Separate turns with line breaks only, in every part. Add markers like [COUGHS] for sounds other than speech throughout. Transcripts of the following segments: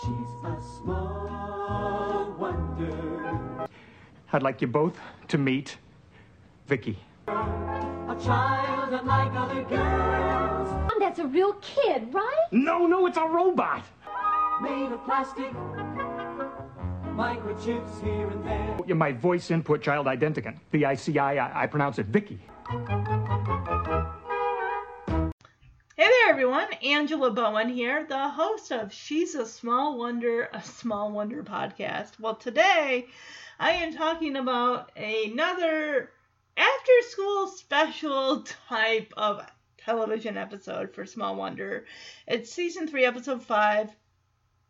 She's a small wonder.
I'd like you both to meet Vicki.
A child unlike other girls.
That's a real kid, right?
No, no, it's a robot.
Made of plastic. Microchips here and there.
You're My voice input child identicant. V-I-C-I, I, I pronounce it Vicki.
Hey there, everyone. Angela Bowen here, the host of She's a Small Wonder, a Small Wonder podcast. Well, today I am talking about another after school special [LAUGHS] type of television episode for Small Wonder. It's season 3, episode 5.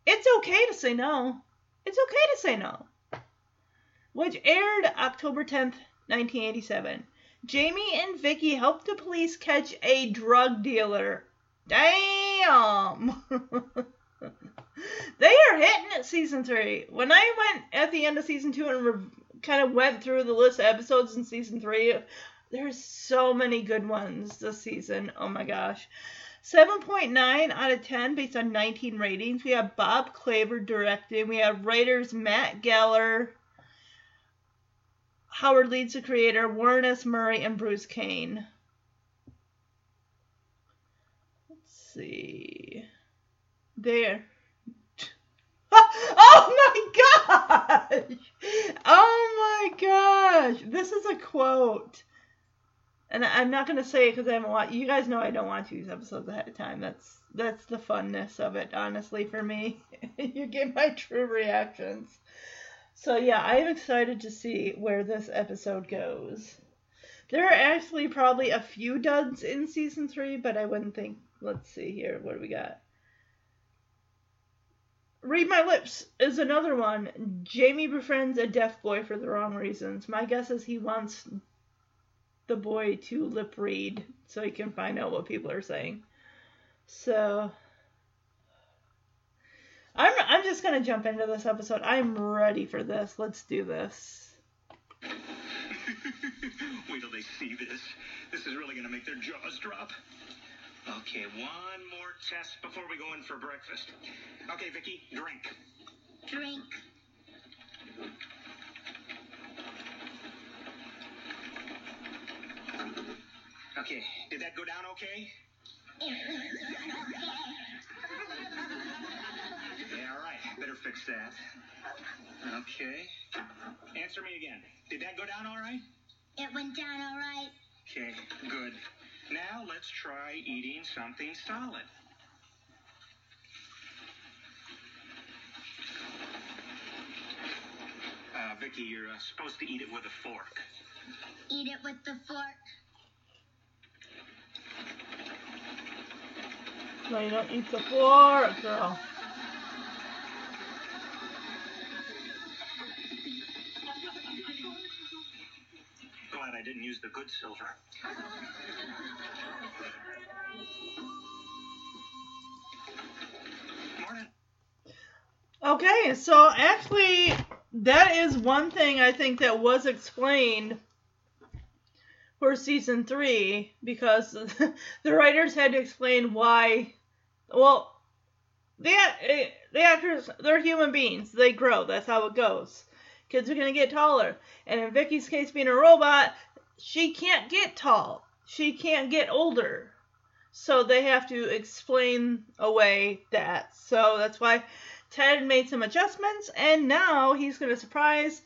It's okay to say no. It's okay to say no. Which aired October 10th, 1987. Jamie and Vicki help the police catch a drug dealer. Damn! [LAUGHS] they are hitting it season three. When I went at the end of season two and re- kind of went through the list of episodes in season three, there's so many good ones this season. Oh my gosh. 7.9 out of 10 based on 19 ratings. We have Bob Claver directing. We have writers Matt Geller, Howard Leeds, the creator, Warren S. Murray, and Bruce Kane. Let's see. There. [LAUGHS] Oh my gosh! Oh my gosh! This is a quote. And I'm not gonna say it because I haven't watched. You guys know I don't watch these episodes ahead of time. That's that's the funness of it, honestly, for me. [LAUGHS] you get my true reactions. So yeah, I'm excited to see where this episode goes. There are actually probably a few duds in season three, but I wouldn't think. Let's see here. What do we got? Read My Lips is another one. Jamie befriends a deaf boy for the wrong reasons. My guess is he wants the boy to lip read so he can find out what people are saying. So I'm I'm just gonna jump into this episode. I'm ready for this. Let's do this. [LAUGHS]
Wait till they see this. This is really gonna make their jaws drop. Okay, one more test before we go in for breakfast. Okay, Vicki, drink.
Drink.
Okay, did that go down okay? [LAUGHS] [LAUGHS] Yeah, all right. Better fix that. Okay. Answer me again. Did that go down all right?
It went down all right.
Okay, good. Now let's try eating something solid. Uh, Vicki, you're uh, supposed to eat it with a fork.
Eat it with the fork.
No, you don't eat the fork, girl.
Didn't use the good silver.
Okay, so actually, that is one thing I think that was explained for season three because [LAUGHS] the writers had to explain why. Well, the the actors they're human beings. They grow. That's how it goes. Kids are gonna get taller, and in Vicki's case, being a robot, she can't get tall. She can't get older. So they have to explain away that. So that's why Ted made some adjustments, and now he's going to surprise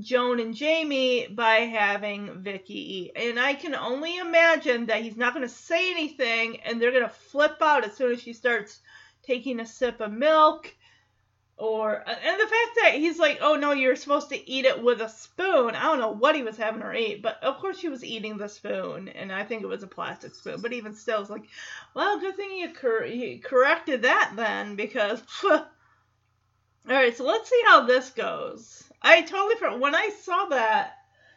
Joan and Jamie by having Vicki eat. And I can only imagine that he's not going to say anything, and they're going to flip out as soon as she starts taking a sip of milk. Or uh, and the fact that he's like, oh no, you're supposed to eat it with a spoon. I don't know what he was having her eat, but of course she was eating the spoon, and I think it was a plastic spoon. But even still, it's like, well, good thing you, cor- corrected that then, because [LAUGHS] All right, so let's see how this goes. I totally forgot when I saw that.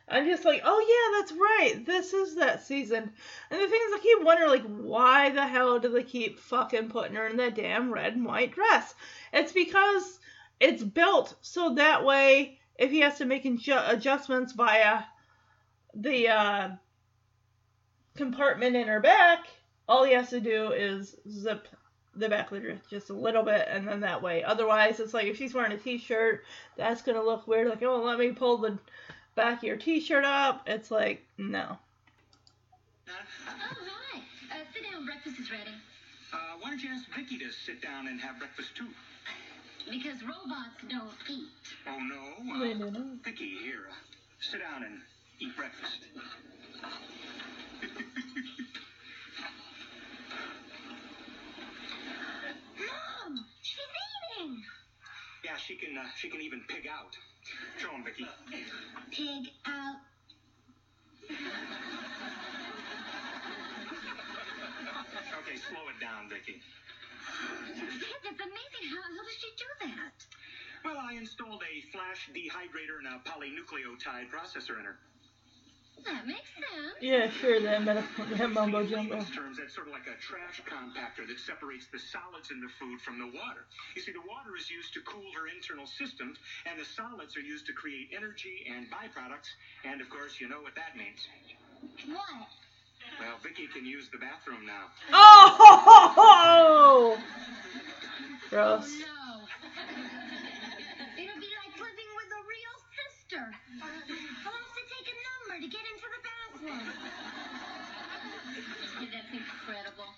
I'm just like, oh yeah, that's right. This is that season. And the thing is, I keep wondering, like, why the hell do they keep fucking putting her in that damn red and white dress? It's because it's built so that way, if he has to make adju- adjustments via the uh, compartment in her back, all he has to do is zip the back of the dress just a little bit, and then that way. Otherwise, it's like if she's wearing a t-shirt, that's gonna look weird. Like, oh, let me pull the back of your t-shirt up. It's like, no.
Oh, hi. Uh, sit down. Breakfast is ready.
Uh, why don't you ask Vicki to sit down and have breakfast too?
Because robots don't eat.
Oh no.
Wait a minute.
Vicki, here, uh, sit down and eat breakfast.
Mom! She's eating!
yeah, she can. Uh, she can even pig out. Show him, Vicki.
Pig out.
Okay, slow it down, Vicki.
Dad, that's amazing. How, how does she do that?
Well, I installed a flash dehydrator and a polynucleotide processor in her.
That makes sense.
Yeah, sure. That, meta- that mumbo
In
jumbo.
layman's terms, that's sort of like a trash compactor that separates the solids in the food from the water. You see, the water is used to cool her internal systems, and the solids are used to create energy and byproducts. And of course, you know what that means.
What?
Well, Vicki can use the bathroom now.
Oh! Gross.
Oh, no. [LAUGHS] It'll be like living with a real sister. I'll have to take a number to get into the bathroom. Yeah, that's incredible.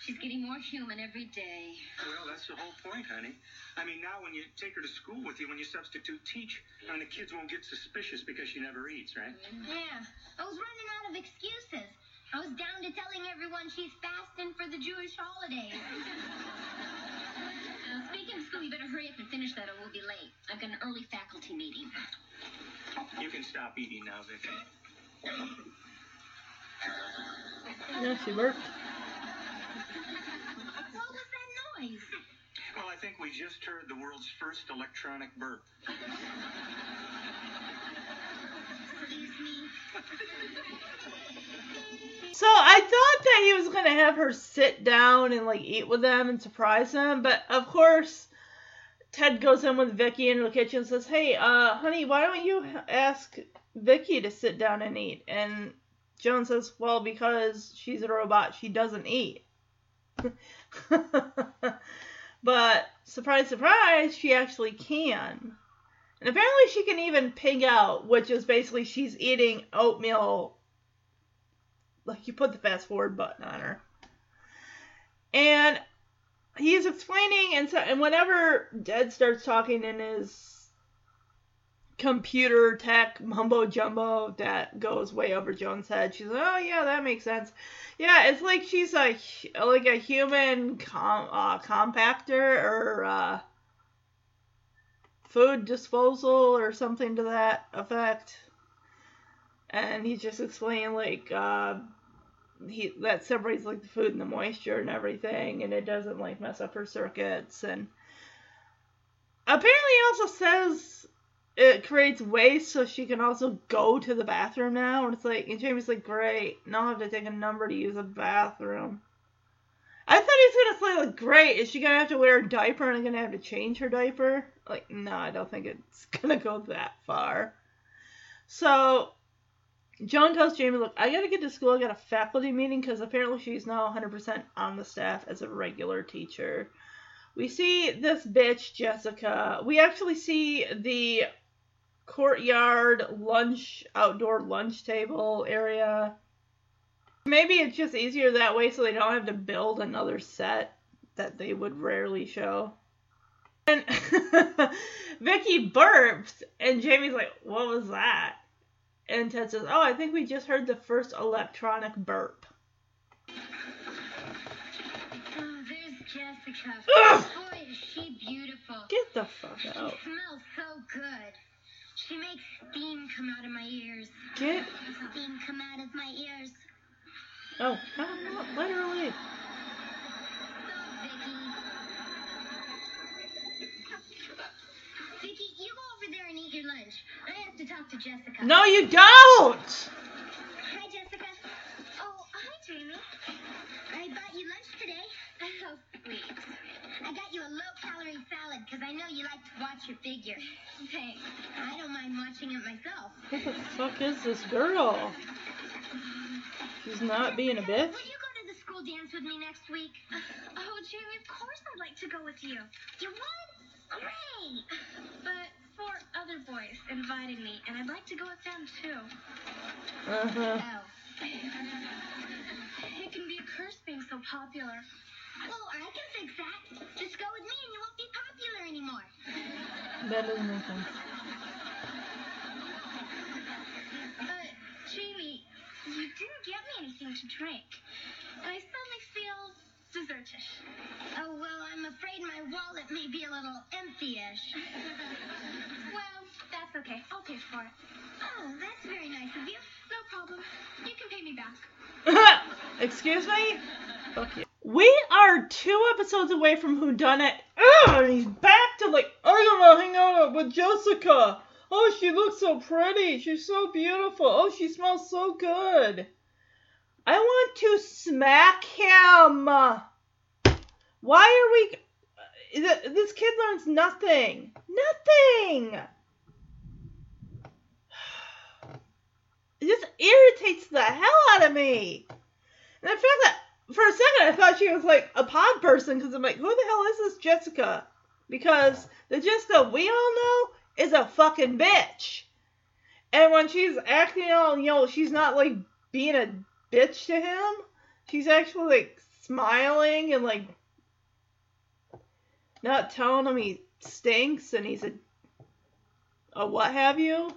She's getting more human every day.
Well, that's the whole point, honey. I mean, now when you take her to school with you, when you substitute teach, I mean, the kids won't get suspicious because she never eats, right?
Yeah, I was running out of excuses. I was down to telling everyone she's fasting for the Jewish holiday. [LAUGHS] Uh, speaking of school, you better hurry up and finish that or we'll be late. I've got an early faculty meeting.
You can stop eating now, Vicki.
Yeah, she worked.
What was that noise?
Well, I think we just heard the world's first electronic burp.
Excuse me.
So I thought that he was gonna have her sit down and like eat with them and surprise them, but of course, Ted goes in with Vicki in the kitchen and says, "Hey, uh, honey, why don't you ask Vicki to sit down and eat?" And Joan says, "Well, because she's a robot, she doesn't eat." [LAUGHS] but surprise, surprise, she actually can. And apparently she can even pig out, which is basically she's eating oatmeal like you put the fast forward button on her. And he's explaining and so and whenever Dad starts talking in his computer tech mumbo jumbo that goes way over Joan's head, she's like, "Oh yeah, that makes sense." Yeah, it's like she's a like a human com- uh, compactor or uh, food disposal or something to that effect. And he's just explaining like uh, he that separates like the food and the moisture and everything, and it doesn't like mess up her circuits. And apparently, he also says it creates waste, so she can also go to the bathroom now. And it's like, and Jamie's like, great, now I have to take a number to use a bathroom. I thought he was gonna say like, great, is she gonna have to wear a diaper and I'm gonna have to change her diaper? Like, no, I don't think it's [LAUGHS] gonna go that far. So Joan tells Jamie, look, I gotta get to school. I got a faculty meeting because apparently she's now 100% on the staff as a regular teacher. We see this bitch, Jessica. We actually see the courtyard lunch, outdoor lunch table area. Maybe it's just easier that way so they don't have to build another set that they would rarely show. And [LAUGHS] Vicki burps, and Jamie's like, what was that? And Ted says, "Oh, I think we just heard the first electronic burp."
Oh, there's Jessica.
Ugh!
Boy, is she beautiful.
Get the fuck
She
out.
smells so good. She makes steam come out of my ears.
Get.
Steam come out of my ears.
Oh, no, no, let her leave.
Vicki. Vicki, you go over there and eat your lunch. I have to talk to Jessica.
No, you don't.
Hi, Jessica. Oh, hi, Jamie. I bought you lunch today. How sweet. I got you a low-calorie salad because I know you like to watch your figure. Thanks. I don't mind watching it myself.
What the fuck is this girl? She's not being a bitch.
Will you go to the school dance with me next week?
Oh, Jamie, of course I'd like to go with you.
You would? Great!
But four other boys invited me, and I'd like to go with them too.
Uh-huh.
Oh.
It can be a curse being so popular.
Well, I can fix that. Just go with me and you won't be popular anymore.
That doesn't make sense.
But, Jamie, you didn't get me anything to drink. And I suddenly feel desertish.
Oh, well, I'm afraid my wallet may be a little empty-ish.
Well, that's okay. I'll pay for it.
Oh, that's very nice of you.
No problem. You can pay me back. [LAUGHS]
Excuse me? Fuck you. We are two episodes away from Who Done It. Ugh, and he's back to like, I'm gonna hang out with Jessica. Oh, she looks so pretty. She's so beautiful. Oh, she smells so good. I want to smack him. Why are we? This kid learns nothing. Nothing. It just irritates the hell out of me. And the fact that for a second I thought she was like a pod person because I'm like, who the hell is this Jessica? Because the Jessica we all know is a fucking bitch. And when she's acting all, you know, she's not like being a bitch to him. She's actually like smiling and like not telling him he stinks and he's a a what have you.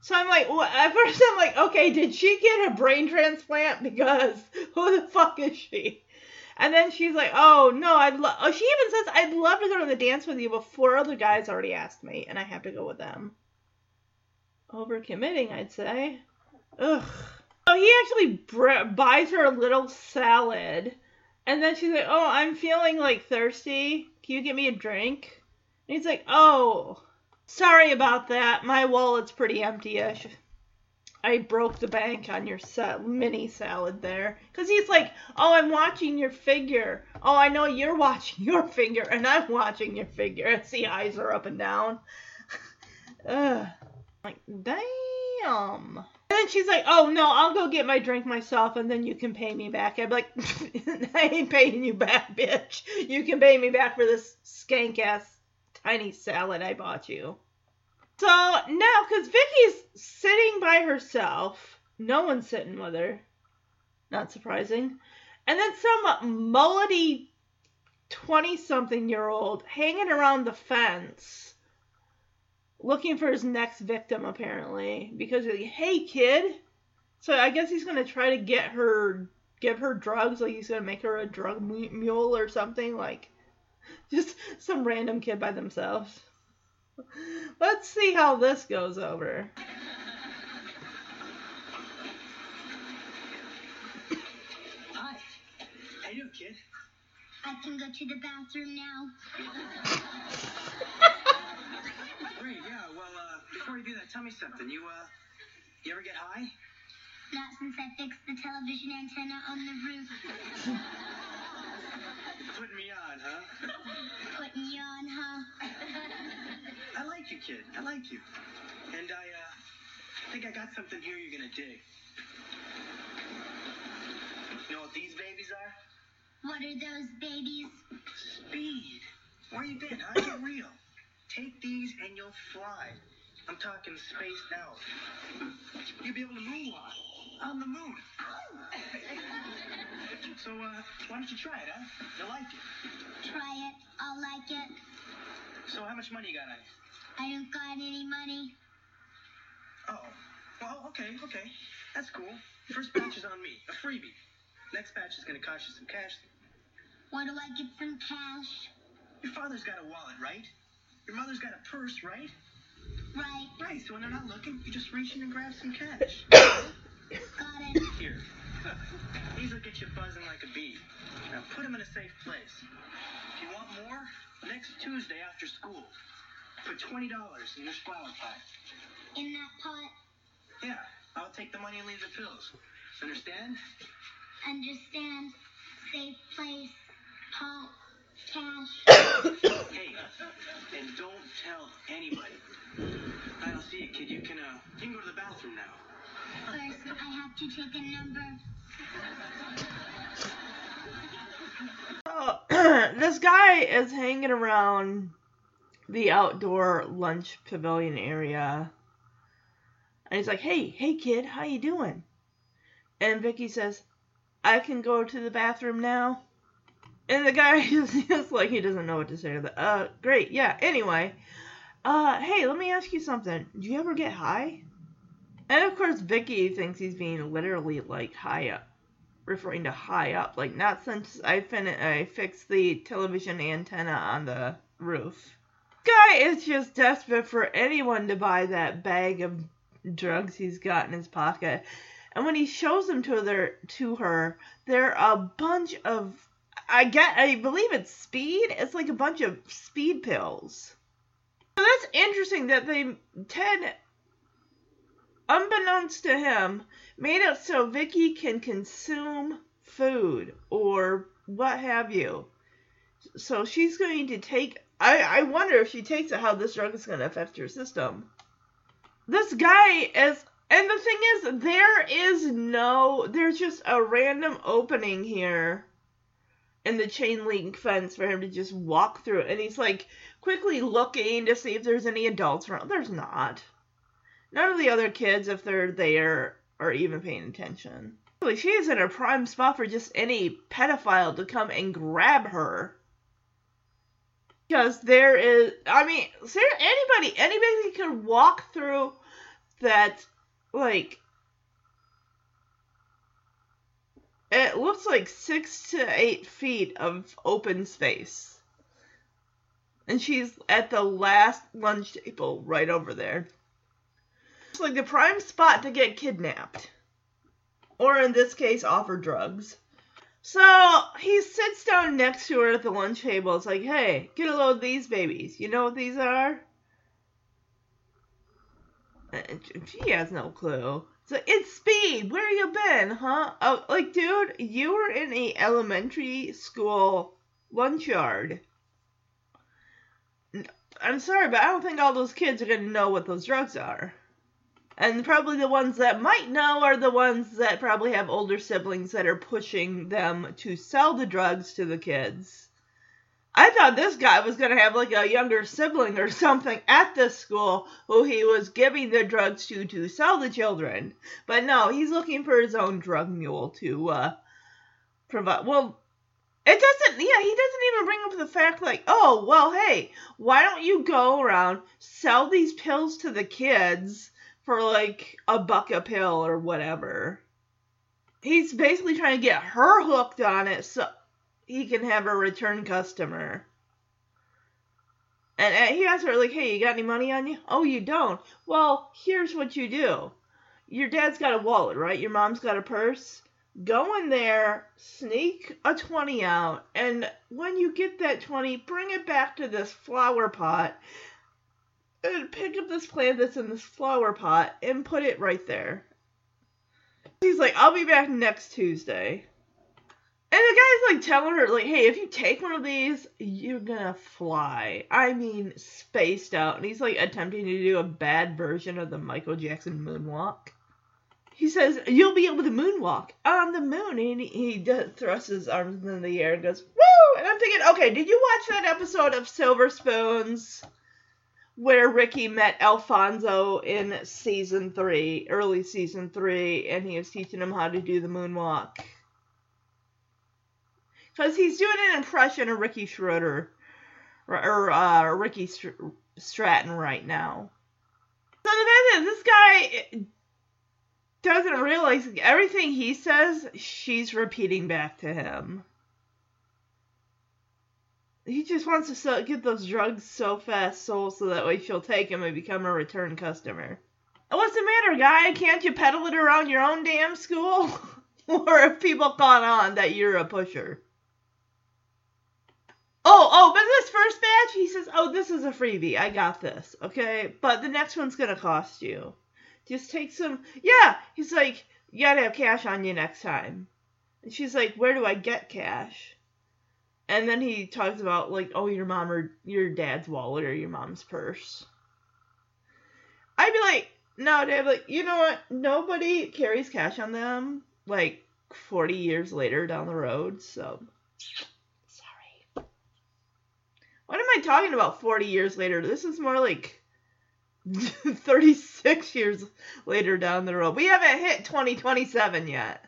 So I'm like, well, at first I'm like, okay, did she get a brain transplant? Because [LAUGHS] who the fuck is she? And then she's like, oh no, I'd love. Oh, she even says, I'd love to go to the dance with you, but four other guys already asked me, and I have to go with them. Overcommitting, I'd say. Ugh. So he actually br- buys her a little salad, and then she's like, oh, I'm feeling like thirsty. Can you get me a drink? And he's like, oh. Sorry about that. My wallet's pretty empty-ish. I broke the bank on your sa- mini salad there. Because he's like, oh, I'm watching your figure. Oh, I know you're [LAUGHS] watching your figure, and I'm watching your figure. As the eyes are up and down. [LAUGHS] Ugh. Like, damn. And then she's like, oh, no, I'll go get my drink myself, and then you can pay me back. I'm like, [LAUGHS] I ain't paying you back, bitch. You can pay me back for this skank-ass tiny salad I bought you. So now, because Vicki's sitting by herself, no one's sitting with her. Not surprising. And then some mullety 20 something year old hanging around the fence looking for his next victim, apparently. Because, like, hey, kid. So I guess he's going to try to get her, give her drugs. Like, he's going to make her a drug mule or something. Like, [LAUGHS] just some random kid by themselves. [LAUGHS] Let's see how this goes over.
Hi. How you doing, kid?
I can go to the bathroom now. [LAUGHS]
Great, yeah. Well, uh, before you do that, tell me something. You, uh, you ever get high?
Not since I fixed the television antenna on the roof. [LAUGHS]
Putting me on, huh?
Putting you on, huh?
I you, kid. I like you. And I, uh, think I got something here you're gonna dig. You know what these babies are?
What are those babies?
Speed. Where you been, huh? Get real. Take these and you'll fly. I'm talking spaced out. You'll be able to moonwalk on the moon. [LAUGHS] So, uh, why don't you try it, huh? You'll like it.
Try it. I'll like it.
So, how much money you got on you?
I don't got any money.
Oh. Well, okay, okay. That's cool. First batch is on me. A freebie. Next batch is gonna cost you some cash.
Where do I get some cash?
Your father's got a wallet, right? Your mother's got a purse, right?
Right.
Right, so when they're not looking, you just reach in and grab some cash. [COUGHS] [COUGHS]
Got it.
Here. [LAUGHS] These will get you buzzing like a bee. Now put them in a safe place. If you want more, next Tuesday after school, put $20 in this flower pot.
In that pot.
Yeah, I'll take the money and leave the pills. Understand?
Understand. Safe place. Pot. Cash.
Hey, and don't tell anybody. I don't see you, kid. You can, uh, you can go to the bathroom now.
First, I have to take a number.
So, [CLEARS THROAT] this guy is hanging around the outdoor lunch pavilion area. And he's like, "Hey, hey kid, how you doing?" And Vicki says, "I can go to the bathroom now." And the guy [LAUGHS] is just like he doesn't know what to say to that. Uh, great, yeah. Anyway, uh, hey, let me ask you something. Do you ever get high? And of course, Vicki thinks he's being literally like high up, referring to high up, like not since I fin- I fixed the television antenna on the roof. Guy is just desperate for anyone to buy that bag of drugs he's got in his pocket. And when he shows them to their to her, they're a bunch of I get I believe it's speed. It's like a bunch of speed pills. So that's interesting that they Ted unbeknownst to him made it so Vicki can consume food or what have you. So she's going to take I, I wonder if she takes it how this drug is going to affect your system. This guy is and the thing is there is no there's just a random opening here in the chain link fence for him to just walk through and he's like quickly looking to see if there's any adults around. There's not. None of the other kids, if they're there, are even paying attention. She is in a prime spot for just any pedophile to come and grab her. Because there is, I mean, is there anybody, anybody could walk through that, like, it looks like six to eight feet of open space. And she's at the last lunch table right over there. It's like the prime spot to get kidnapped. Or in this case, offer drugs. So he sits down next to her at the lunch table. It's like, hey, get a load of these babies. You know what these are? She has no clue. So it's speed. Where you been, huh? Oh, like, dude, you were in a elementary school lunch yard. I'm sorry, but I don't think all those kids are gonna know what those drugs are. And probably the ones that might know are the ones that probably have older siblings that are pushing them to sell the drugs to the kids. I thought this guy was going to have like a younger sibling or [LAUGHS] something at this school who he was giving the drugs to to sell the children. But no, he's looking for his own drug mule to uh, provide. Well, it doesn't, yeah, he doesn't even bring up the fact like, oh, well, hey, why don't you go around, sell these pills to the kids for like a buck a pill or whatever. He's basically trying to get her hooked on it so he can have a return customer. And, and he asks her, like, hey, you got any money on you? Oh, you don't? Well, here's what you do. Your dad's got a wallet, right? Your mom's got a purse. Go in there, sneak a 20 out, and when you get that 20, bring it back to this flower pot and pick up this plant that's in this flower pot and put it right there. He's like, I'll be back next Tuesday. And the guy's like telling her, like, hey, if you take one of these, you're gonna fly. I mean, spaced out. And he's like attempting to do a bad version of the Michael Jackson moonwalk. He says, you'll be able to moonwalk on the moon. And he, thrusts his arms in the air and goes, woo! And I'm thinking, okay, did you watch that episode of Silver Spoons? Where Ricky met Alfonso in season three, early season three, and he was teaching him how to do the moonwalk. Because he's doing an impression of Ricky Schroder, or uh, Ricky Stratton right now. So the fact that this guy doesn't realize everything he says, she's repeating back to him he just wants to sell, get those drugs so fast sold so that way she'll take him and become a return customer. What's the matter, guy? Can't you peddle it around your own damn school? [LAUGHS] or have people caught on that you're a pusher? Oh, oh, but this first batch, he says, oh, this is a freebie. I got this, okay? But the next one's gonna cost you. Just take some. Yeah, he's like, you gotta have cash on you next time. And she's like, where do I get cash? And then he talks about like, oh, your mom or your dad's wallet or your mom's purse. I'd be like, no, Dad, like, you know what? Nobody carries cash on them like 40 years later down the road, so Sorry. What am I talking about 40 years later? This is more like [LAUGHS] 36 years later down the road. We haven't hit 2027 yet.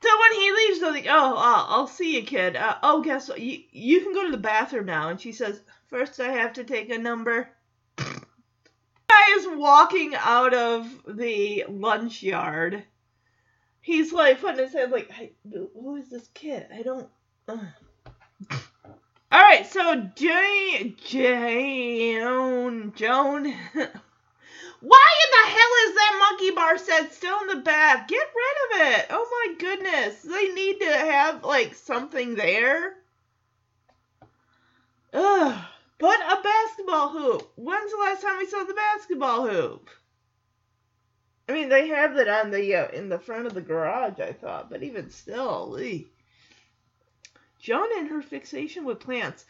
So when he leaves, they're like, "Oh, uh, I'll see you, kid. Uh, oh, guess what? You you can go to the bathroom now." And she says, first I have to take a number." [LAUGHS] Guy is walking out of the lunch yard. He's like putting his head like, "Hey, "Who is this kid? I don't." Uh. [LAUGHS] All right, so Jane, Jane, Joan. [LAUGHS] Why in the hell is that monkey bar set still in the bath? Get rid of it. Oh my goodness. They need to have like something there. Ugh. Put a basketball hoop. When's the last time we saw the basketball hoop? I mean, they have it on the uh, in the front of the garage, I thought, but even still, ee. Joan and her fixation with plants.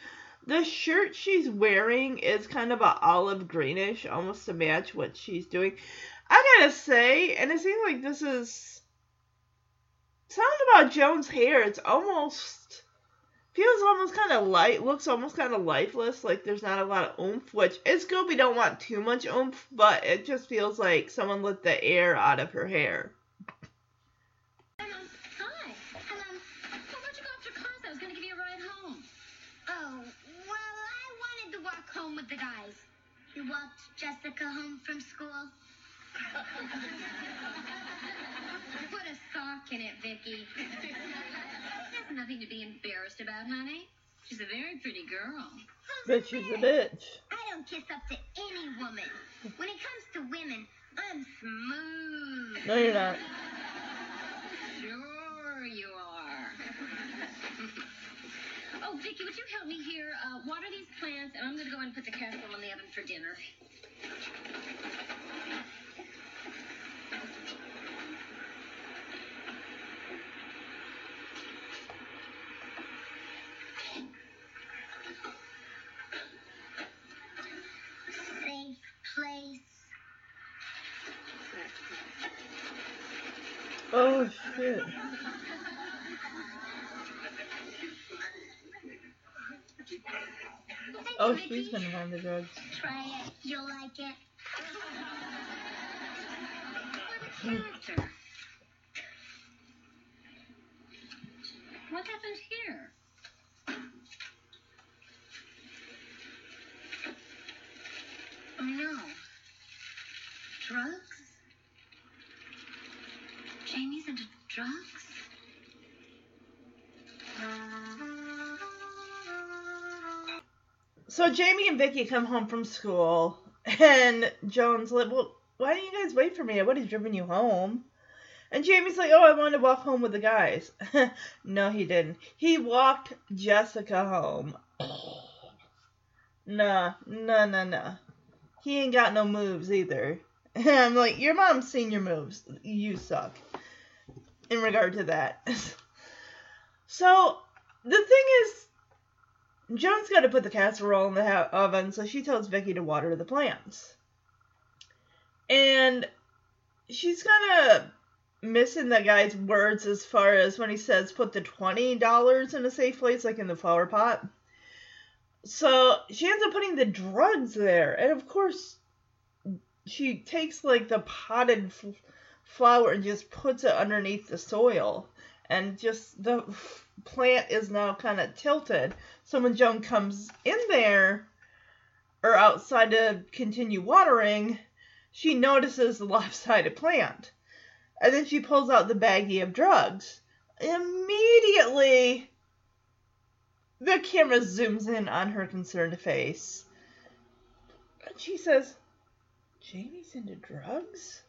The shirt she's wearing is kind of a olive greenish, almost to match what she's doing. I gotta say, and it seems like this is something about Joan's hair. It's almost feels almost kind of light, looks almost kind of lifeless. Like there's not a lot of oomph, which is good. We don't want too much oomph, but it just feels like someone let the air out of her hair.
Hi. Hello. Well, where'd you go after class? I was going to give you a ride home.
Oh, well, I wanted to walk home with the guys. You walked Jessica home from school? [LAUGHS]
Put a sock in it, Vicki. There's nothing to be embarrassed about, honey. She's a very pretty girl.
But she's a bitch.
I don't kiss up to any woman. When it comes to women, I'm smooth.
No, you're not.
Sure you are. Oh, Vicki, would you help me here? Uh, water these plants, and I'm going to go and put the casserole in the oven for dinner.
Safe place.
Oh shit.
Thank you,
she's gonna find the drugs.
Try it. You'll like it.
What happened here?
So Jamie and Vicki come home from school, and Joan's like, "Well, why didn't you guys wait for me? I would have driven you home." And Jamie's like, "Oh, I wanted to walk home with the guys." [LAUGHS] no, he didn't. He walked Jessica home. nah, nah, nah, nah. He ain't got no moves either. And [LAUGHS] I'm like, your mom's seen your moves. You suck. In regard to that. [LAUGHS] so the thing is, Joan's got to put the casserole in the oven, so she tells Vicki to water the plants. And she's kind of missing the guy's words as far as when he says put the $20 in a safe place, like in the flower pot. So she ends up putting the drugs there. And of course, she takes like the potted flower and just puts it underneath the soil. And just the plant is now kind of tilted. So when Joan comes in there or outside to continue watering, she notices the [LAUGHS] lopsided plant. And then she pulls out the baggie of drugs. Immediately, the camera zooms in on her concerned face. And she says, Jamie's into drugs?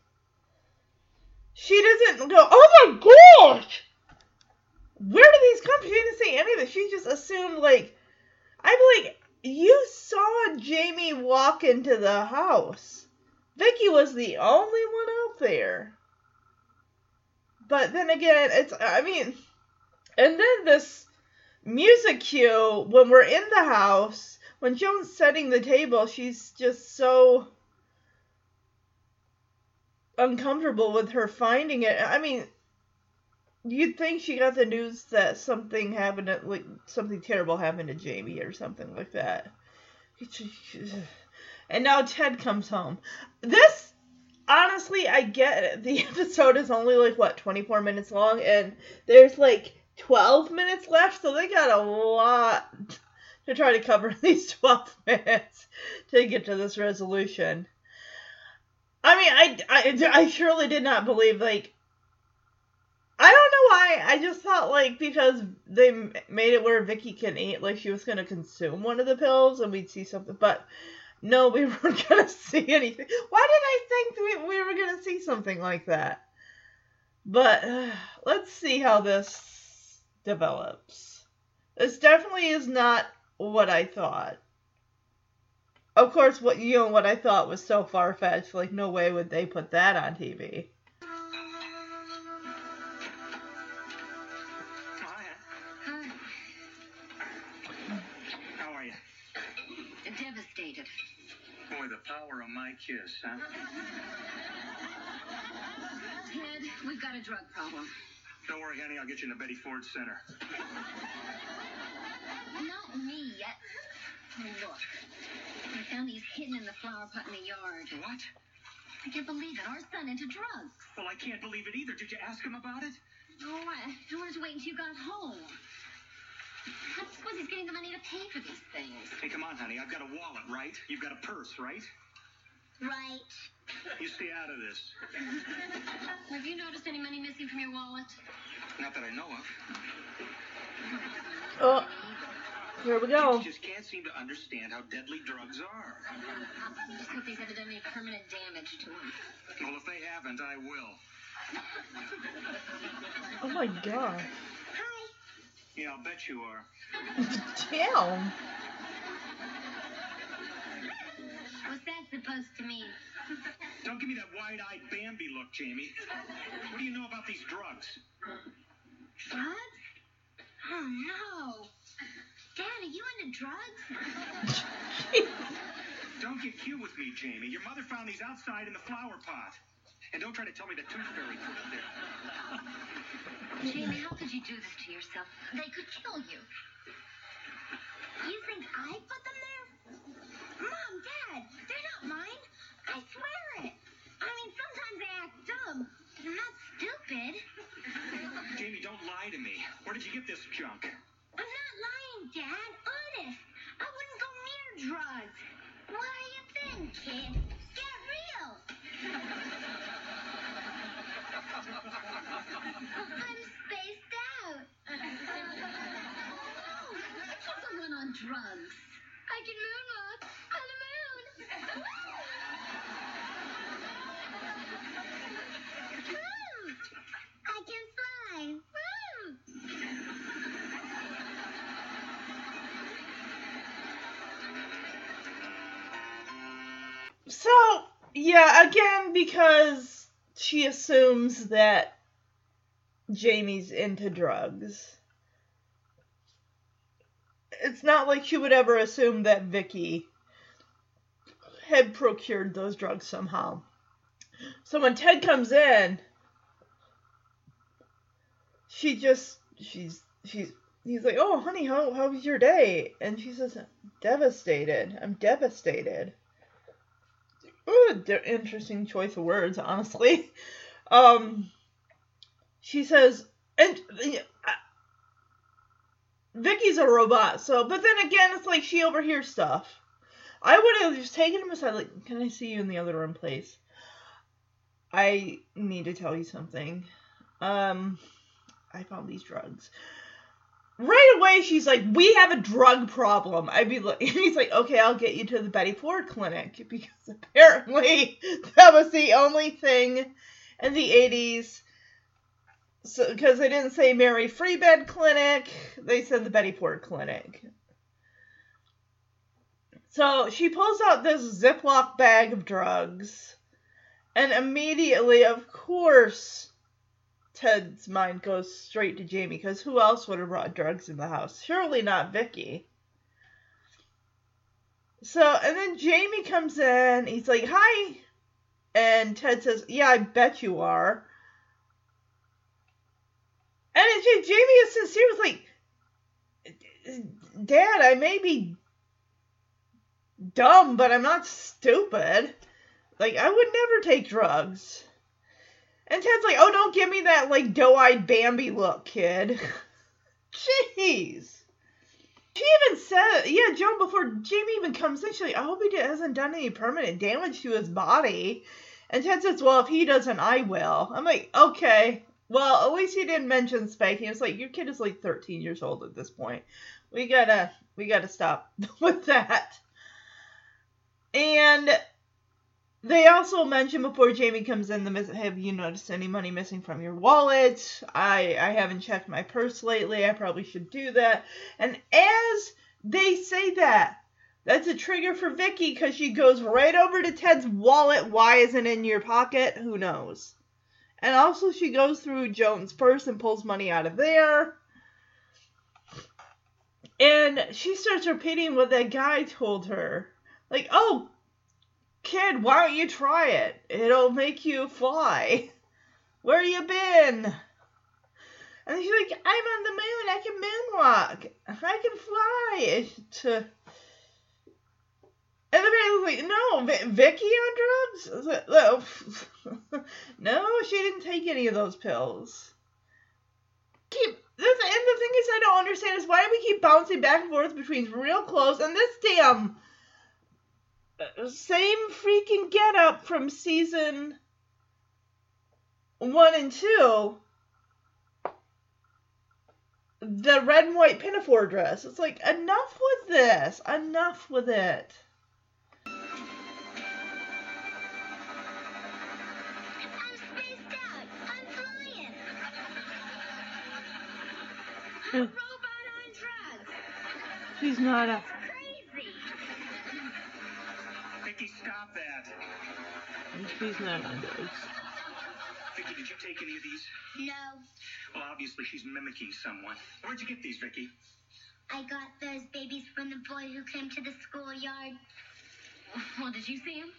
She doesn't go, oh my gosh! Where do these come from? She didn't say any of this. She just assumed, like, I'm like, you saw Jamie walk into the house. Vicki was the only one out there. But then again, it's, I mean, and then this music cue when we're in the house, when Joan's setting the table, she's just so uncomfortable with her finding it. I mean, you'd think she got the news that something happened, to, like something terrible happened to Jamie or something like that. And now Ted comes home. This, honestly, I get it. The [LAUGHS] episode is only like what 24 minutes long, and there's like 12 minutes left, so they got a lot to try to cover [LAUGHS] these 12 [LAUGHS] minutes to get to this resolution. I mean, I, I, I surely did not believe, like, I don't know why. I just thought, like, because they made it where Vicki can eat, like, she was to consume one of the pills and we'd see something. But no, [LAUGHS] we weren't to see anything. Why did I think we, we were to see something like that? But uh, [SIGHS] let's see how this develops. This definitely is not what I thought. Of course, what you know what I thought was so far fetched. Like, no way would they put that on TV.
Kiss, huh?
Ted, we've got a drug problem.
Don't worry, honey. I'll get you in the Betty Ford Center.
Not me yet. Oh, look. I found these hidden in the flower pot in the yard.
What?
I can't believe it. Our son into drugs.
Well, I can't believe it either. Did you ask him about it?
Oh, I, I wanted to wait until you got home. I suppose he's getting the money to pay for these things.
Hey, come on, honey. I've got a wallet, right? You've got a purse, right?
Right.
You stay out of this. [LAUGHS]
Have you noticed any money missing from your wallet?
Not that I know of.
Oh, here we go.
You just can't seem to understand how deadly drugs are.
I Just hope these haven't done any permanent damage to him.
Well, if they haven't, I will.
Oh my god.
Hi.
Yeah, I'll bet you are. [LAUGHS]
Damn.
What's that supposed to mean?
Don't give me that wide-eyed Bambi look, Jamie. What do you know about these drugs?
Drugs? Oh no. Dad, are you into drugs?
Don't get cute with me, Jamie. Your mother found these outside in the flower pot. And don't try to tell me the tooth fairy put them there.
Jamie, how could you do this to yourself? They could kill you.
You think I put them there? Mom, Dad, they're not mine. I swear it. I mean, sometimes they act dumb, but I'm not stupid.
Jamie, don't lie to me. Where did you get this junk?
I'm not lying, Dad. Honest. I wouldn't go near drugs. Where you been, kid? Get real. I'm spaced out. [LAUGHS] Oh, no, Someone on
drugs. Yeah, again, because she assumes that Jamie's into drugs. It's not like she would ever assume that Vicki had procured those drugs somehow. So when Ted comes in, she just she's she's he's like, "Oh, honey, how how was your day?" And she says, "Devastated. I'm devastated." Ooh, interesting choice of words, honestly. [LAUGHS] Um, she says, and uh, Vicki's a robot, so, but then again, it's like she overhears stuff. I would have just taken him aside, like, can I see you in the other room, please? I need to tell you something. Um, I found these drugs. Right away, she's like, "We have a drug problem." I'd be like, [LAUGHS] he's like, "Okay, I'll get you to the Betty Ford clinic [LAUGHS] because apparently that was the only thing in the '80s." So, because they didn't say Mary Free Bed Clinic, they said the Betty Ford Clinic. So she pulls out this Ziploc bag of drugs, and immediately, of course, Ted's mind goes straight to Jamie because who else would have brought drugs in the house? Surely not Vicki. So, and then Jamie comes in. He's like, "Hi," and Ted says, "Yeah, I bet you are." And Jamie is sincere. Like, Dad, I may be dumb, but I'm not stupid. Like, I would never take drugs. And Ted's like, oh, don't give me that, like, doe-eyed Bambi look, kid. [LAUGHS] Jeez. She even said, yeah, Joan, before Jamie even comes in, she's like, I hope he hasn't done any permanent damage to his body. And Ted says, well, if he doesn't, I will. I'm like, okay. Well, at least he didn't mention spanking. It's like, your kid is like 13 years old at this point. We gotta, we gotta stop [LAUGHS] with that. And they also mention before Jamie comes in the miss- have you noticed any money missing from your wallet? I I haven't checked my purse lately. I probably should do that. And as they say that, that's a trigger for Vicki because she goes right over to Ted's wallet. Why isn't it in your pocket? Who knows? And also she goes through Joan's purse and pulls money out of there. And she starts repeating what that guy told her. Like, oh, Kid, why don't you try it? It'll make you fly. [LAUGHS] Where you been? And he's like, I'm on the moon. I can moonwalk. I can fly. To... And the man was like, no, v- Vicki on drugs? Like, [LAUGHS] no. she didn't take any of those pills. Keep and the thing is, I don't understand is why do we keep bouncing back and forth between real close and this damn same freaking get up from season one and two. The red and white pinafore dress. It's like, enough with this. Enough with it.
I'm spaced out. I'm flying.
A robot on drugs.
She's not a.
Vicki, stop that.
She's not on drugs.
Vicki, did you take any of these?
No,
Well, obviously she's mimicking someone. Where'd you get these, Vicki?
I got those babies from the boy who came to the schoolyard.
Well, did you see him?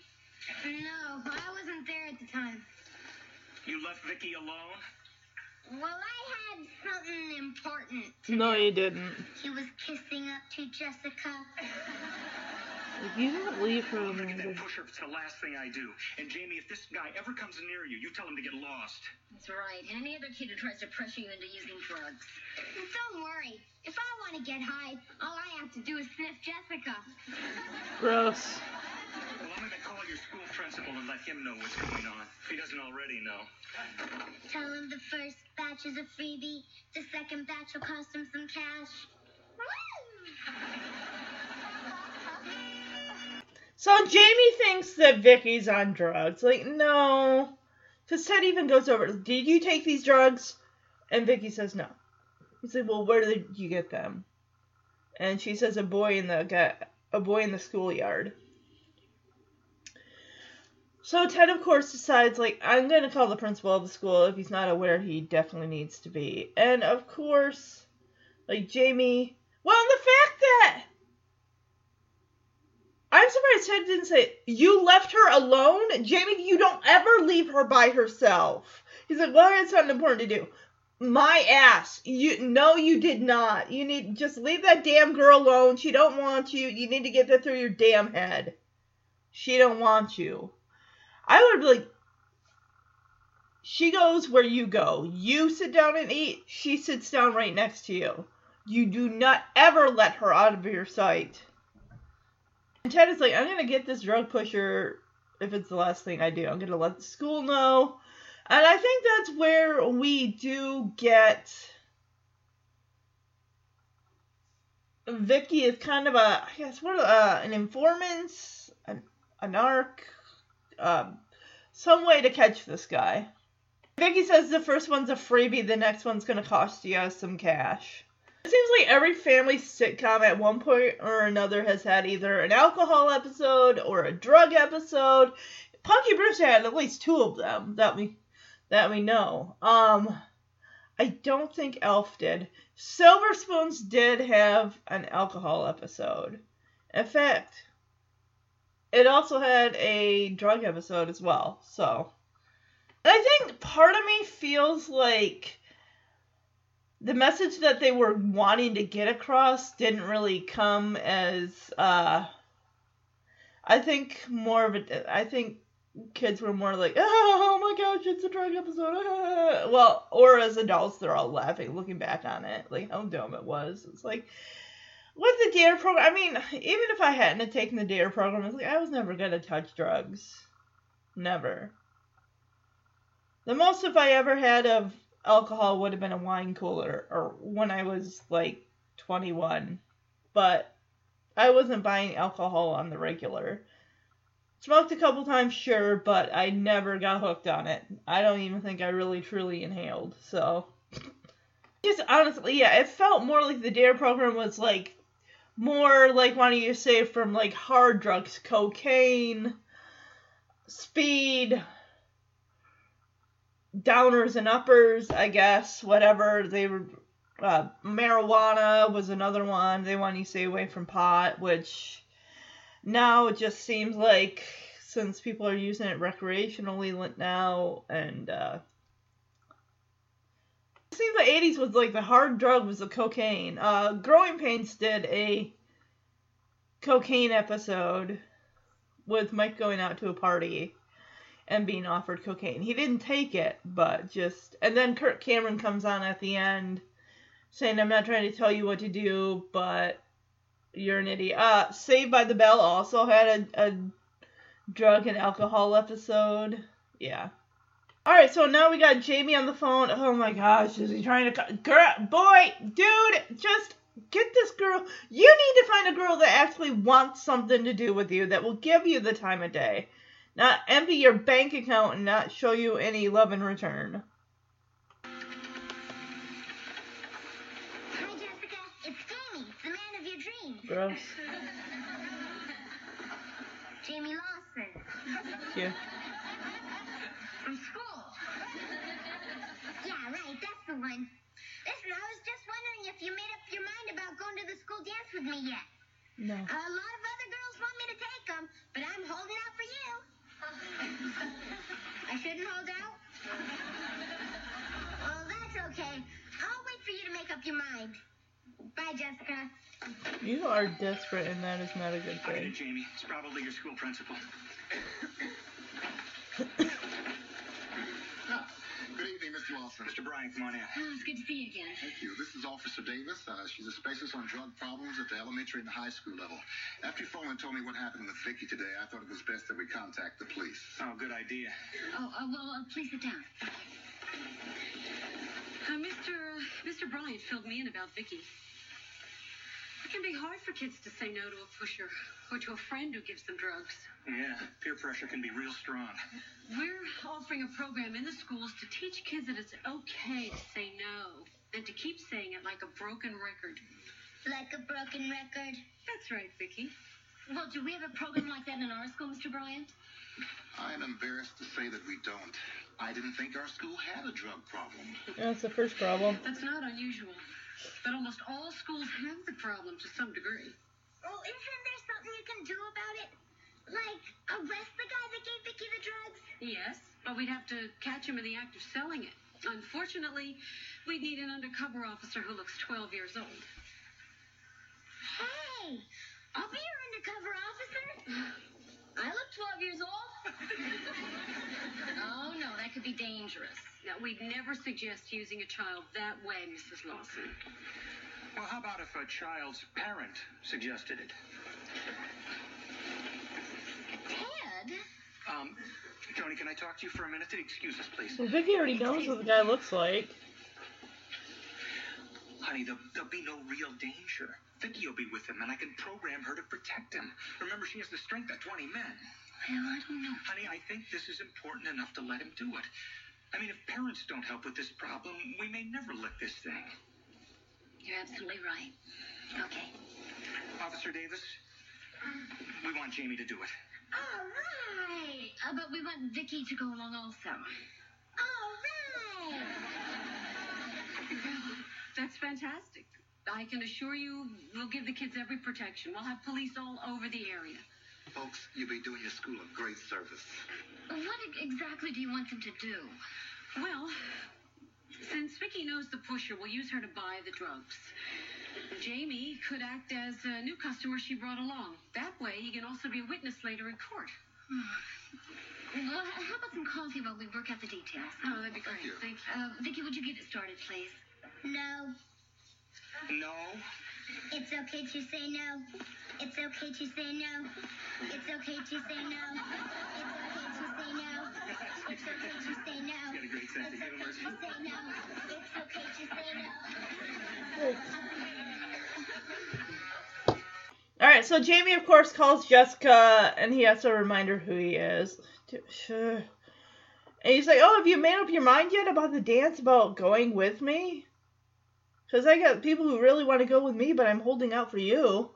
No, I wasn't there at the time.
You left Vicki alone?
Well, I had something important. to
No,
do.
you didn't.
He was kissing up to Jessica. [LAUGHS]
Like, you didn't leave her
Vicki,
alone.
that push-up's the last thing I do. And Jamie, if this guy ever comes near you, you tell him to get lost.
That's right. And any other kid who tries to pressure you into using drugs.
Don't worry. If I want to get high, all I have to do is sniff Jessica. [LAUGHS]
Gross.
Well, I'm gonna call your school principal and let him know what's going on. If he doesn't already know.
Tell him the first batch is a freebie. The second batch will cost him some cash.
So Jamie thinks that Vicki's on drugs. Like, no. Because Ted even goes over, did you take these drugs? And Vicki says no. He's like, well, where did you get them? And she says a boy in the a boy in the schoolyard. So Ted, of course, decides like I'm gonna call the principal of the school. If he's not aware, he definitely needs to be. And of course, like Jamie. Well, and the fact that surprised Ted didn't say you left her alone, Jamie. You don't ever leave her by herself. He's like, well, I had something important to do. My ass. You no, you did not. You need just leave that damn girl alone. She don't want you. You need to get that through your damn head. She don't want you. I would be like, she goes where you go. You sit down and eat. She sits down right next to you. You do not ever let her out of your sight. And Ted is like, I'm gonna get this drug pusher if it's the last thing I do. I'm gonna let the school know. And I think that's where we do get Vicki is kind of a, I guess, what, uh, an informant, an, a narc, um, some way to catch this guy. Vicki says the first one's a freebie, the next one's gonna cost you some cash. It seems like every family sitcom at one point or another has had either an alcohol episode or a drug episode. Punky Brewster had at least two of them that we that we know. Um, I don't think ALF did. Silver Spoons did have an alcohol episode. In fact, it also had a drug episode as well. So, and I think part of me feels like the message that they were wanting to get across didn't really come as uh I think more of a I think kids were more like [LAUGHS] oh my gosh it's a drug episode. Ah." [LAUGHS] well or as adults they're all laughing looking back on it like how dumb it was. It's like with the dare program I mean even if I hadn't have taken the dare program it's like I was never gonna touch drugs. Never. The most if I ever had of alcohol would have been a wine cooler or when I was like 21. But I wasn't buying alcohol on the regular. Smoked a couple times, sure, but I never got hooked on it. I don't even think I really truly inhaled. So, [LAUGHS] just honestly, yeah, it felt more like the DARE program was like more like wanting you to say from like hard drugs, cocaine, speed, downers and uppers, I guess, whatever. They were uh, marijuana was another one. They want you to stay away from pot, which now it just seems like since people are using it recreationally now, and uh, it seems the 80s was like the hard drug was the cocaine. Uh, Growing Pains did a cocaine episode with Mike going out to a party and being offered cocaine. He didn't take it, but just and then Kirk Cameron comes on at the end saying I'm not trying to tell you what to do, but you're an idiot. Uh Saved by the Bell also had a, a drug and alcohol episode. Yeah. Alright, so now we got Jamie on the phone. Oh my gosh, is he trying to girl boy, dude, just get this girl you need to find a girl that actually wants something to do with you that will give you the time of day not empty your bank account and not show you any love in return.
Hi, Jessica. It's Jamie, the man of your dreams.
Gross. [LAUGHS]
Jamie Lawson.
Yeah. [LAUGHS]
From school. [LAUGHS] Yeah, right. That's the one. Listen, I was just wondering if you made up your mind about going to the school dance with me yet.
No.
A lot of other girls want me to take them, but I'm holding out for you. I shouldn't hold out? Oh, that's okay. I'll wait for you to make up your mind. Bye, Jessica.
You are desperate and that is not a good
I get
thing.
it, Jamie. It's probably your school principal. [COUGHS]
Good evening, Mr. Lawson.
Mr. Bryant, come on in.
Oh, it's good to see you again.
Thank you. This is Officer Davis. Uh, she's a specialist on drug problems at the elementary and the high school level. After you phoned and told me what happened with Vicki today, I thought it was best that we contact the police.
Oh, good idea.
Oh, uh, well, uh, please sit down.
Uh, Mr. Uh, Mr. Bryant filled me in about Vicki. It can be hard for kids to say no to a pusher or to a friend who gives them drugs.
Yeah, peer pressure can be real strong.
We're offering a program in the schools to teach kids that it's okay to say no and to keep saying it like a broken record.
Like a broken record.
That's right, Vicki.
Well, do we have a program like that in our school, Mr. Bryant?
I am embarrassed to say that we don't. I didn't think our school had a drug problem.
That's the first problem.
That's not unusual. But almost all schools have the problem to some degree.
Well, isn't there something you can do about it? Like arrest the guy that gave Vicki the drugs?
Yes, but we'd have to catch him in the act of selling it. Unfortunately, we'd need an undercover officer who looks 12 years old.
Hey, I'll be your undercover officer. [LAUGHS] I look 12 years old. [LAUGHS]
Oh, no, that could be dangerous.
Now, we'd never suggest using a child that way, Mrs. Lawson.
Well, how about if a child's parent suggested it?
Ted?
Um, Tony, can I talk to you for a minute? Excuse us, please.
Well, Vicki already knows what the guy looks like.
Honey, there'll, there'll be no real danger. Vicki will be with him, and I can program her to protect him. Remember, she has the strength of 20 men.
Well, I don't know.
Honey, I think this is important enough to let him do it. I mean, if parents don't help with this problem, we may never lick this thing.
You're absolutely right. Okay.
Officer Davis, we want Jamie to do it.
All right.
Uh, but we want Vicki to go along also.
All right.
That's fantastic. I can assure you we'll give the kids every protection. We'll have police all over the area.
Folks, you'll be doing your school a great service.
What exactly do you want them to do?
Well, Since Vicki knows the pusher, we'll use her to buy the drugs. Jamie could act as a new customer she brought along. That way, he can also be a witness later in court.
Well, how about some coffee while we work out the details?
Oh, that'd be great. Thank you.
Uh, Vicki, would you get it started, please? No.
No.
It's okay to say no. It's okay to say no. It's okay to say no. It's okay to say no. It's okay to say no.
Got a great sense of humor.
It's okay to say no. It's okay to say no.
All right, so Jamie, of course, calls Jessica, and he has to remind her who he is. And he's like, "Oh, have you made up your mind yet about the dance? About going with me? Because I got people who really want to go with me, but I'm holding out for you.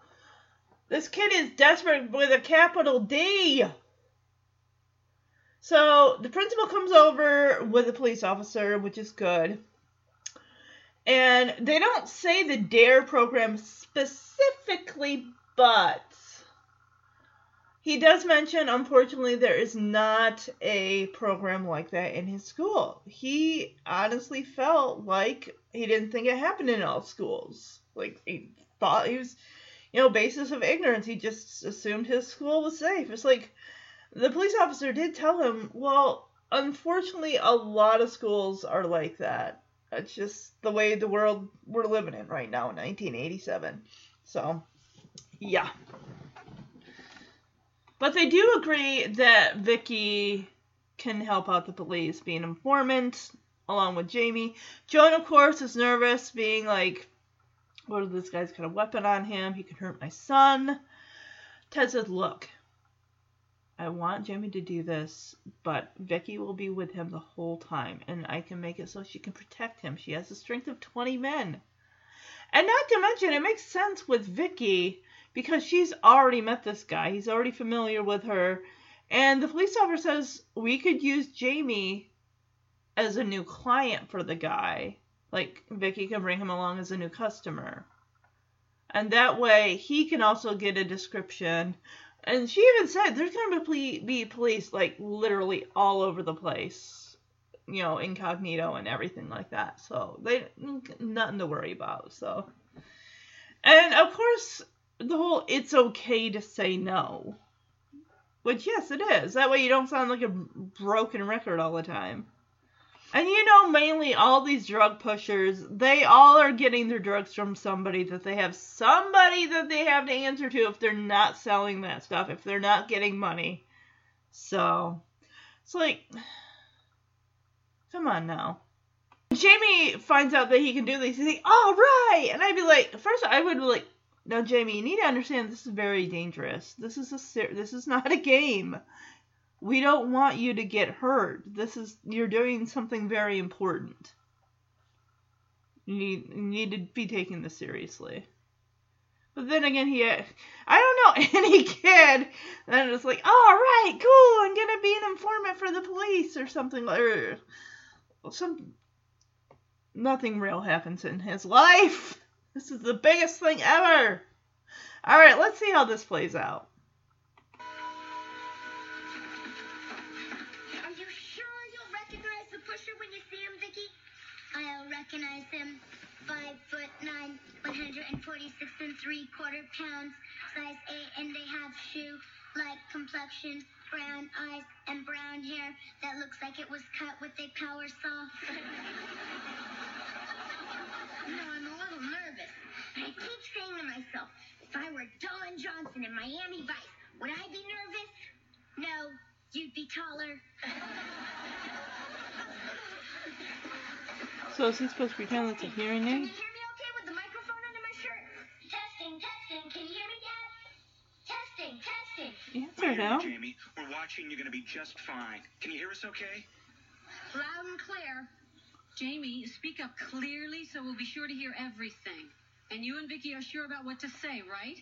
This kid is desperate with a capital D." So the principal comes over with a police officer, which is good. And they don't say the DARE program specifically, but he does mention, unfortunately, there is not a program like that in his school. He honestly felt like he didn't think it happened in all schools. Like, he thought he was, you know, basis of ignorance. He just assumed his school was safe. It's like, the police officer did tell him, well, unfortunately, a lot of schools are like that. It's just the way the world we're living in right now in 1987. So, yeah. But they do agree that Vicki can help out the police, being an informant along with Jamie. Joan, of course, is nervous, being like, what if this guy's got a weapon on him? He can hurt my son. Ted says, look, I want Jamie to do this, but Vicki will be with him the whole time, and I can make it so she can protect him. She has the strength of 20 men. And not to mention, it makes sense with Vicki because she's already met this guy. He's already familiar with her. And the police officer says we could use Jamie as a new client for the guy. Like Vicki can bring him along as a new customer. And that way he can also get a description. And she even said there's going to be, police like literally all over the place. You know, incognito and everything like that. So they nothing to worry about. So and of course the whole it's okay to say no. Which yes it is. That way you don't sound like a broken record all the time. And you know, mainly all these drug pushers, they all are getting their drugs from somebody that they have somebody that they have to answer to if they're not selling that stuff, if they're not getting money. So, it's like, come on now. Jamie finds out that he can do this. He's like, all right. And I'd be like, first I would like, no, Jamie, you need to understand this is very dangerous. This is a ser- this is [LAUGHS] not a game we don't want you to get hurt. This is you're doing something very important. You need you need to be taking this seriously. But then again, he I don't know [LAUGHS] any kid that is like, all right, cool, I'm gonna be an informant for the police or something or some. Nothing real happens in his [LAUGHS] life. This is the biggest thing ever. All right, let's see how this plays out. Are
you sure you'll recognize the pusher when you see him, Vicki? I'll recognize him. Five foot nine, 146 and three quarter pounds, size eight and a half shoe, light complexion, brown eyes, and brown hair that looks like it was cut with a power saw. [LAUGHS] you know, I'm a little nervous. I keep saying to myself, if I were Don Johnson in Miami Vice, would I be nervous? No, you'd be taller.
So is he supposed to pretend that's a hearing
Can
aid?
you hear me okay with the microphone under my shirt? Testing, testing. Can you hear me, Dad? Testing, testing.
Answer now.
Jamie, we're watching. You're going to be just fine. Can you hear us okay?
Loud and clear. Jamie, speak up clearly so we'll be sure to hear everything. And you and Vicky are sure about what to say, right?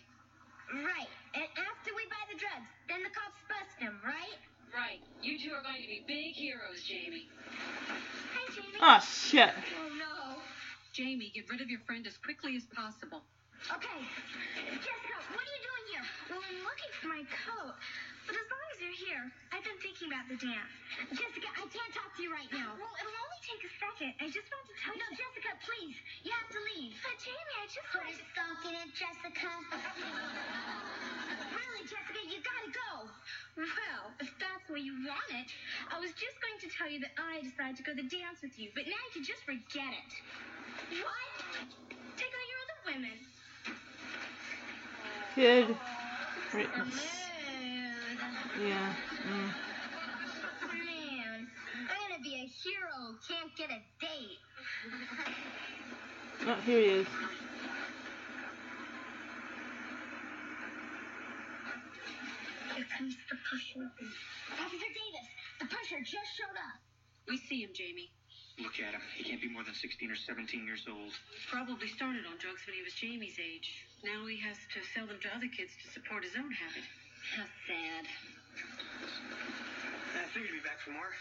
Right. And after we buy the drugs, then the cops bust him, right?
Right. You two are going to be big heroes, Jamie.
Hi, Jamie.
Oh shit.
Oh no. Jamie, get rid of your friend as quickly as possible.
Okay. Jessica, what are you doing here?
Well, I'm looking for my coat. But as long as you're here, I've been thinking about the dance.
Jessica, I can't talk to you right now.
Well, it'll only take a second. I just want to tell
No,
you.
No, Jessica, please. You have to leave.
But Jamie, I just
Put
want
a
to.
sock in it, Jessica. [LAUGHS] really, Jessica, you gotta go.
Well, if that's the way you want it, I was just going to tell you that I decided to go to the dance with you, but now you can just forget it. What? Take all your other women.
Kid. Right.
Smooth.
Yeah. Mm.
Man, I'm gonna be a hero who can't get a date.
Oh, here he is.
Here comes the pusher. Officer Davis, the pusher just showed up.
We see him, Jamie.
Look at him. He can't be more than 16 or 17 years old.
Probably started on drugs when he was Jamie's age. Now he has to sell them to other kids to support his own habit.
How sad.
I figured you'd be back for more.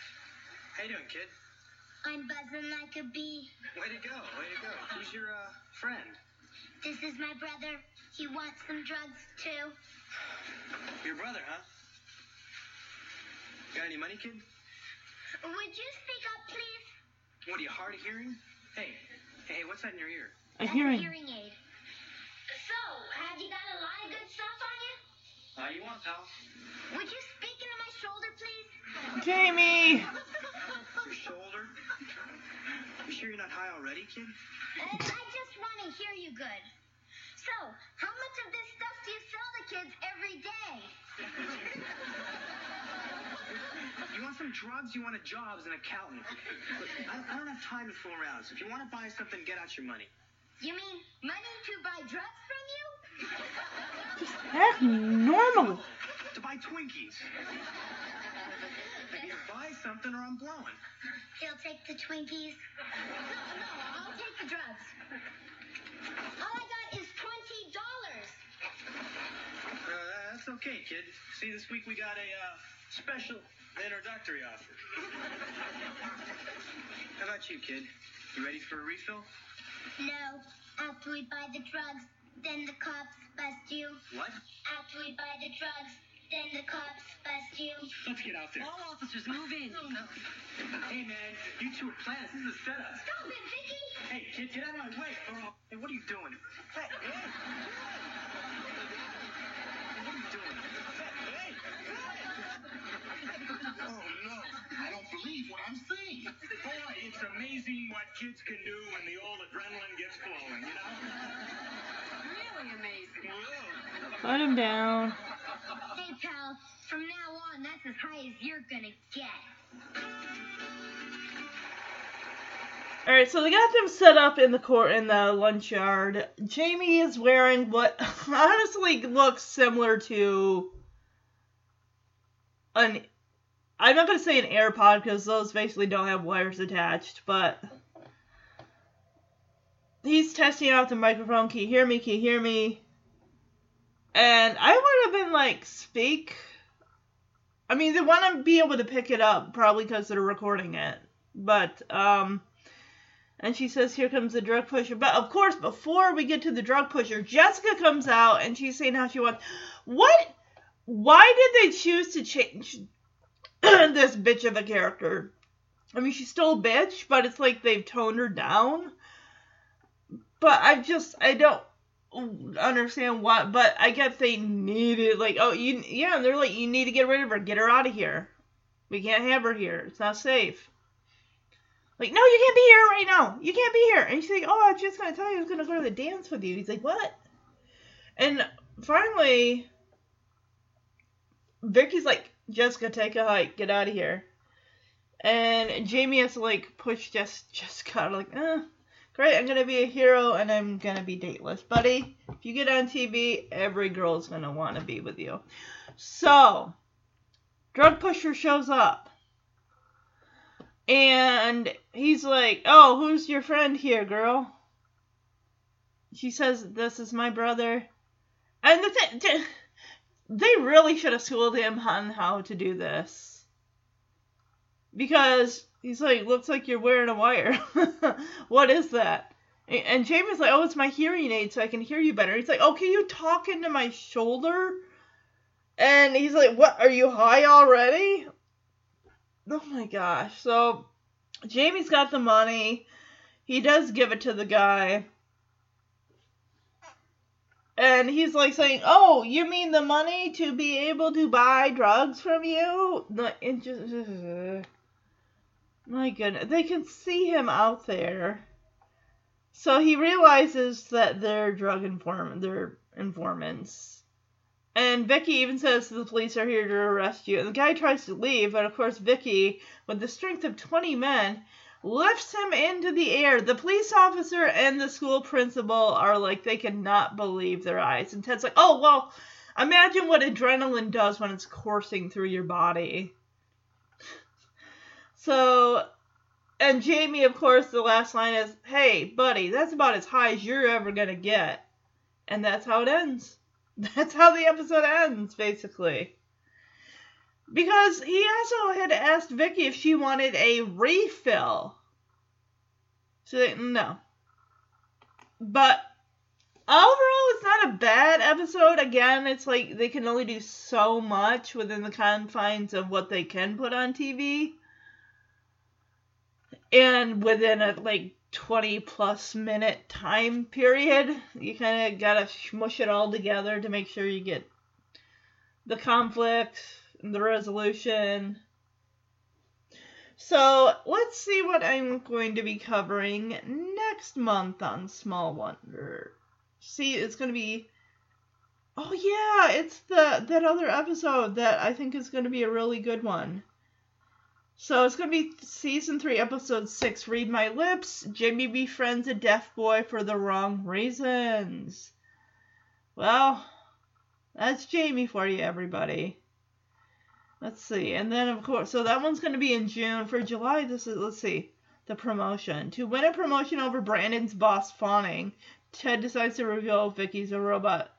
How you doing, kid?
I'm buzzing like a bee.
Way to go, way to go. Who's your uh, friend?
This is my brother. He wants some drugs too.
Your brother, huh? Got any money, kid?
Would you speak up, please?
What are you hard of hearing? Hey, hey, what's that in your ear?
A hearing.
a hearing aid. So, have you got a lot of good stuff on you?
How you want, pal?
Would you speak into my shoulder, please?
Jamie. [LAUGHS]
Your shoulder? You sure you're not high already, kid?
Uh, I just want to hear you good. So, how much of this stuff do you sell to kids every day? [LAUGHS]
You want some drugs? You want a job as an accountant? Look, I, I don't have time to fool around. So if you want to buy something, get out your money.
You mean money to buy drugs from you?
Act normal.
To buy Twinkies. Buy something or I'm blowing.
He'll take the Twinkies. No, no, I'll take the drugs. All I got is twenty dollars.
Uh, that's okay, kid. See, this week we got a uh, special introductory offer. How about you, kid? You ready for a refill?
No, after we buy the drugs, then the cops bust you.
What?
After we buy the drugs, then the cops bust you.
Let's get out there.
All officers, move in. Oh, no.
Hey, man, you two are planners. This is a setup.
Stop it, Vicki!
Hey, kid, get out of my way. Or I'll... Hey, what are you doing? Hey, hey. Hey, what are you doing? Hey,
Oh no, I don't believe what I'm seeing.
Boy, it's amazing what kids can do when the old adrenaline gets flowing, you know?
Really amazing.
Put him down.
Hey, pal, from now on, that's as high as you're gonna get.
All right, so they got them set up in the court in the lunch yard. Jamie is wearing what [LAUGHS] honestly looks similar to an. I'm not gonna say an AirPod because those basically don't have wires attached, but he's testing out the microphone. Can you hear me? Can you hear me? And I would have been like, speak. I mean, they want to be able to pick it up, probably because they're recording it. But um, and she says, Here comes the drug pusher. But of course, before we get to the drug pusher, Jessica comes out and she's saying how she wants. What? Why did they choose to change [CLEARS THROAT] this bitch of a character? I mean, she's still a bitch, but it's like they've toned her down. But I just, I don't understand why. But I guess they needed, like, oh, you, yeah, they're like, you need to get rid of her. Get her out of here. We can't have her here. It's not safe. Like, no, you can't be here right now. You can't be here. And she's like, oh, I was just gonna tell you I was gonna go to the dance with you. He's like, what? And finally, Vicki's like, Jessica, take a hike. Get out of here. And Jamie has to like push Jess, Jessica out, like, eh, great, I'm gonna be a hero and I'm gonna be dateless. Buddy, if you get on TV, every girl's gonna wanna be with you. So, drug pusher shows up. And he's like, Oh, who's your friend here, girl? She says, This is my brother. And the th- they really should have schooled him on how to do this. Because he's like, Looks like you're wearing a wire. [LAUGHS] what is that? And Jamie's like, Oh, it's my hearing aid so I can hear you better. He's like, Oh, can you talk into my shoulder? And he's like, What? Are you high already? oh my gosh. So Jamie's got the money. He does give it to the guy. And he's like saying, "Oh, you mean the money to be able to buy drugs from you?" It just, [LAUGHS] my goodness, they can see him out there. So he realizes that they're drug informant, they're informants. And Vicki even says the police are here to arrest you. And the guy tries to leave, but of course Vicki, with the strength of 20 men, lifts him into the air. The police officer and the school principal are like, they cannot believe their eyes. And Ted's like, oh, well, imagine what adrenaline does when it's coursing through your body. So, and Jamie, of course, the last line is, hey, buddy, that's about as high as you're ever to get. And that's how it ends. [LAUGHS] That's how the episode ends, basically. Because he also had asked Vicki if she wanted a refill. So they, no. But overall, it's not a bad episode. Again, it's like they can only do so much within the confines of what they can put on TV. And within a like 20 plus minute time period, you kind of gotta smush it all together to make sure you get the conflict, and the resolution. So let's see what I'm going to be covering next month on Small Wonder. See, it's going to be. Oh yeah, it's the that other episode that I think is going to be a really good one. So it's going to be season 3, episode 6, Read My Lips. Jamie befriends a deaf boy for the wrong reasons. Well, that's Jamie for you, everybody. Let's see. And then, of course, so that one's going to be in June. For July, this is, let's see, the promotion. To win a promotion over Brandon's boss fawning, Ted decides to reveal Vicki's a robot.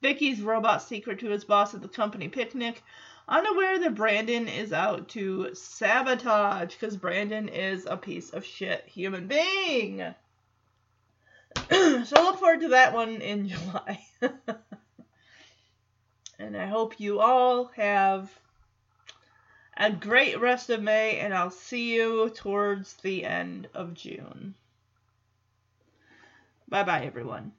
Vicki's robot secret to his boss at the company picnic unaware that Brandon is out to sabotage because Brandon is a piece of shit human being. [CLEARS THROAT] so look forward to that one in [LAUGHS] July. and I hope you all have a great rest of May, and I'll see you towards the end of June. Bye bye, everyone.